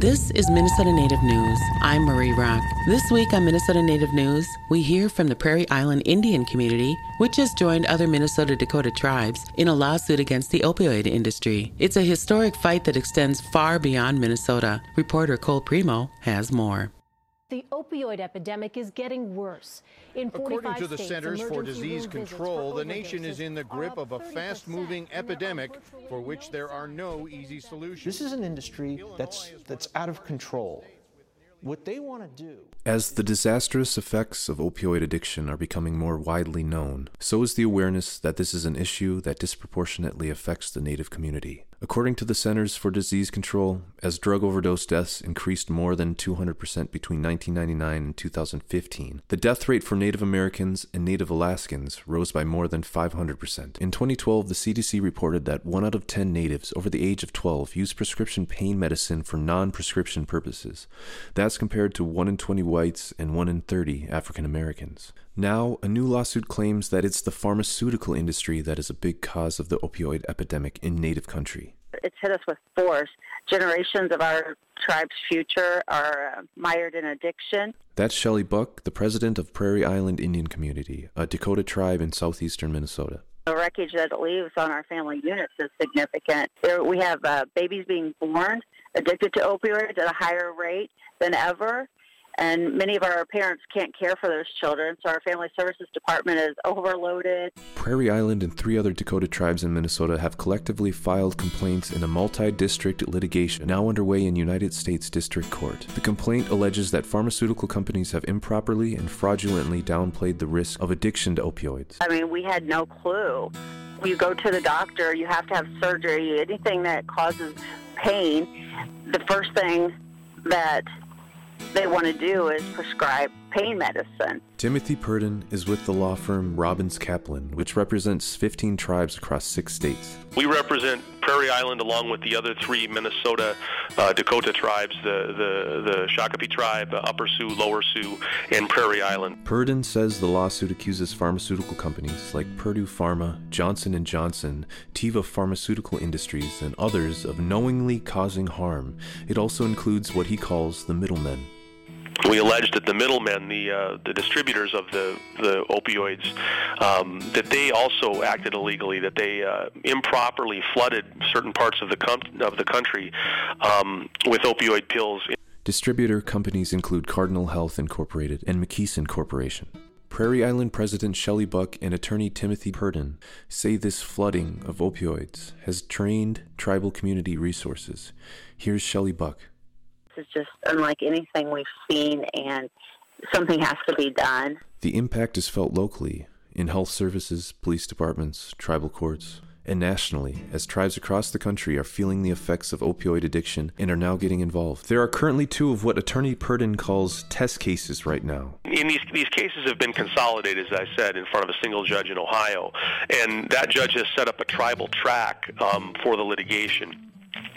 This is Minnesota Native News. I'm Marie Rock. This week on Minnesota Native News, we hear from the Prairie Island Indian community, which has joined other Minnesota Dakota tribes in a lawsuit against the opioid industry. It's a historic fight that extends far beyond Minnesota. Reporter Cole Premo has more. The opioid epidemic is getting worse. In According to the states, Centers for Disease Control, for the nation is in the grip of a fast moving and there are epidemic for which there are no easy solutions. This is an industry that's that's out of control. What they want to do As the disastrous effects of opioid addiction are becoming more widely known, so is the awareness that this is an issue that disproportionately affects the Native community. According to the Centers for Disease Control, as drug overdose deaths increased more than 200% between 1999 and 2015, the death rate for Native Americans and Native Alaskans rose by more than 500%. In 2012, the CDC reported that 1 out of 10 natives over the age of 12 use prescription pain medicine for non prescription purposes. Compared to 1 in 20 whites and 1 in 30 African Americans. Now, a new lawsuit claims that it's the pharmaceutical industry that is a big cause of the opioid epidemic in Native country. it's hit us with force. Generations of our tribe's future are uh, mired in addiction. That's Shelley Buck, the president of Prairie Island Indian Community, a Dakota tribe in southeastern Minnesota. The wreckage that it leaves on our family units is significant. We have uh, babies being born addicted to opioids at a higher rate than ever. And many of our parents can't care for those children, so our family services department is overloaded. Prairie Island and three other Dakota tribes in Minnesota have collectively filed complaints in a multi district litigation now underway in United States District Court. The complaint alleges that pharmaceutical companies have improperly and fraudulently downplayed the risk of addiction to opioids. I mean, we had no clue. You go to the doctor, you have to have surgery, anything that causes pain. The first thing that they want to do is prescribe pain medicine. Timothy Purdon is with the law firm Robins Kaplan, which represents 15 tribes across six states. We represent Prairie Island along with the other three Minnesota uh, Dakota tribes, the, the, the Shakopee tribe, uh, Upper Sioux, Lower Sioux, and Prairie Island. Purdon says the lawsuit accuses pharmaceutical companies like Purdue Pharma, Johnson & Johnson, Teva Pharmaceutical Industries, and others of knowingly causing harm. It also includes what he calls the middlemen. We alleged that the middlemen, the uh, the distributors of the the opioids, um, that they also acted illegally, that they uh, improperly flooded certain parts of the com- of the country um, with opioid pills. Distributor companies include Cardinal Health Incorporated and McKesson Corporation. Prairie Island President Shelley Buck and attorney Timothy Purdon say this flooding of opioids has drained tribal community resources. Here's Shelley Buck. This is just unlike anything we've seen, and something has to be done. The impact is felt locally in health services, police departments, tribal courts, and nationally as tribes across the country are feeling the effects of opioid addiction and are now getting involved. There are currently two of what Attorney Purdon calls test cases right now. And these these cases have been consolidated, as I said, in front of a single judge in Ohio, and that judge has set up a tribal track um, for the litigation.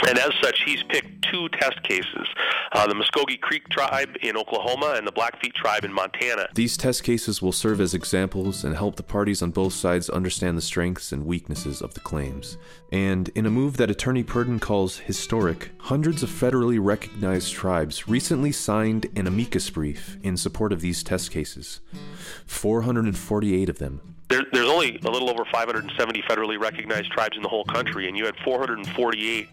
And as such, he's picked two test cases uh, the Muscogee Creek tribe in Oklahoma and the Blackfeet tribe in Montana. These test cases will serve as examples and help the parties on both sides understand the strengths and weaknesses of the claims. And in a move that attorney Purdon calls historic, hundreds of federally recognized tribes recently signed an amicus brief in support of these test cases. 448 of them there, there's only a little over 570 federally recognized tribes in the whole country, and you had 448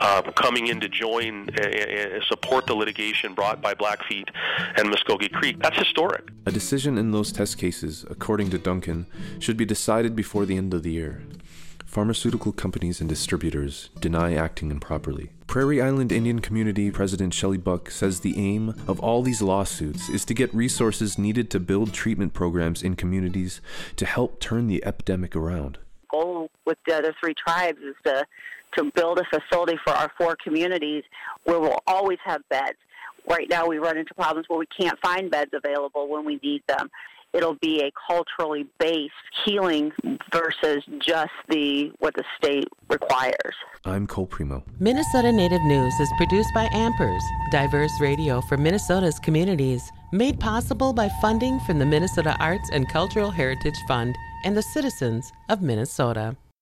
uh, um, coming in to join and support the litigation brought by Blackfeet and Muscogee Creek. That's historic. A decision in those test cases, according to Duncan, should be decided before the end of the year. Pharmaceutical companies and distributors deny acting improperly. Prairie Island Indian Community President Shelley Buck says the aim of all these lawsuits is to get resources needed to build treatment programs in communities to help turn the epidemic around. Goal with the other three tribes is to to build a facility for our four communities where we'll always have beds. Right now, we run into problems where we can't find beds available when we need them it'll be a culturally based healing versus just the what the state requires. I'm Cole Premo. Minnesota Native News is produced by Ampers, diverse radio for Minnesota's communities, made possible by funding from the Minnesota Arts and Cultural Heritage Fund and the citizens of Minnesota.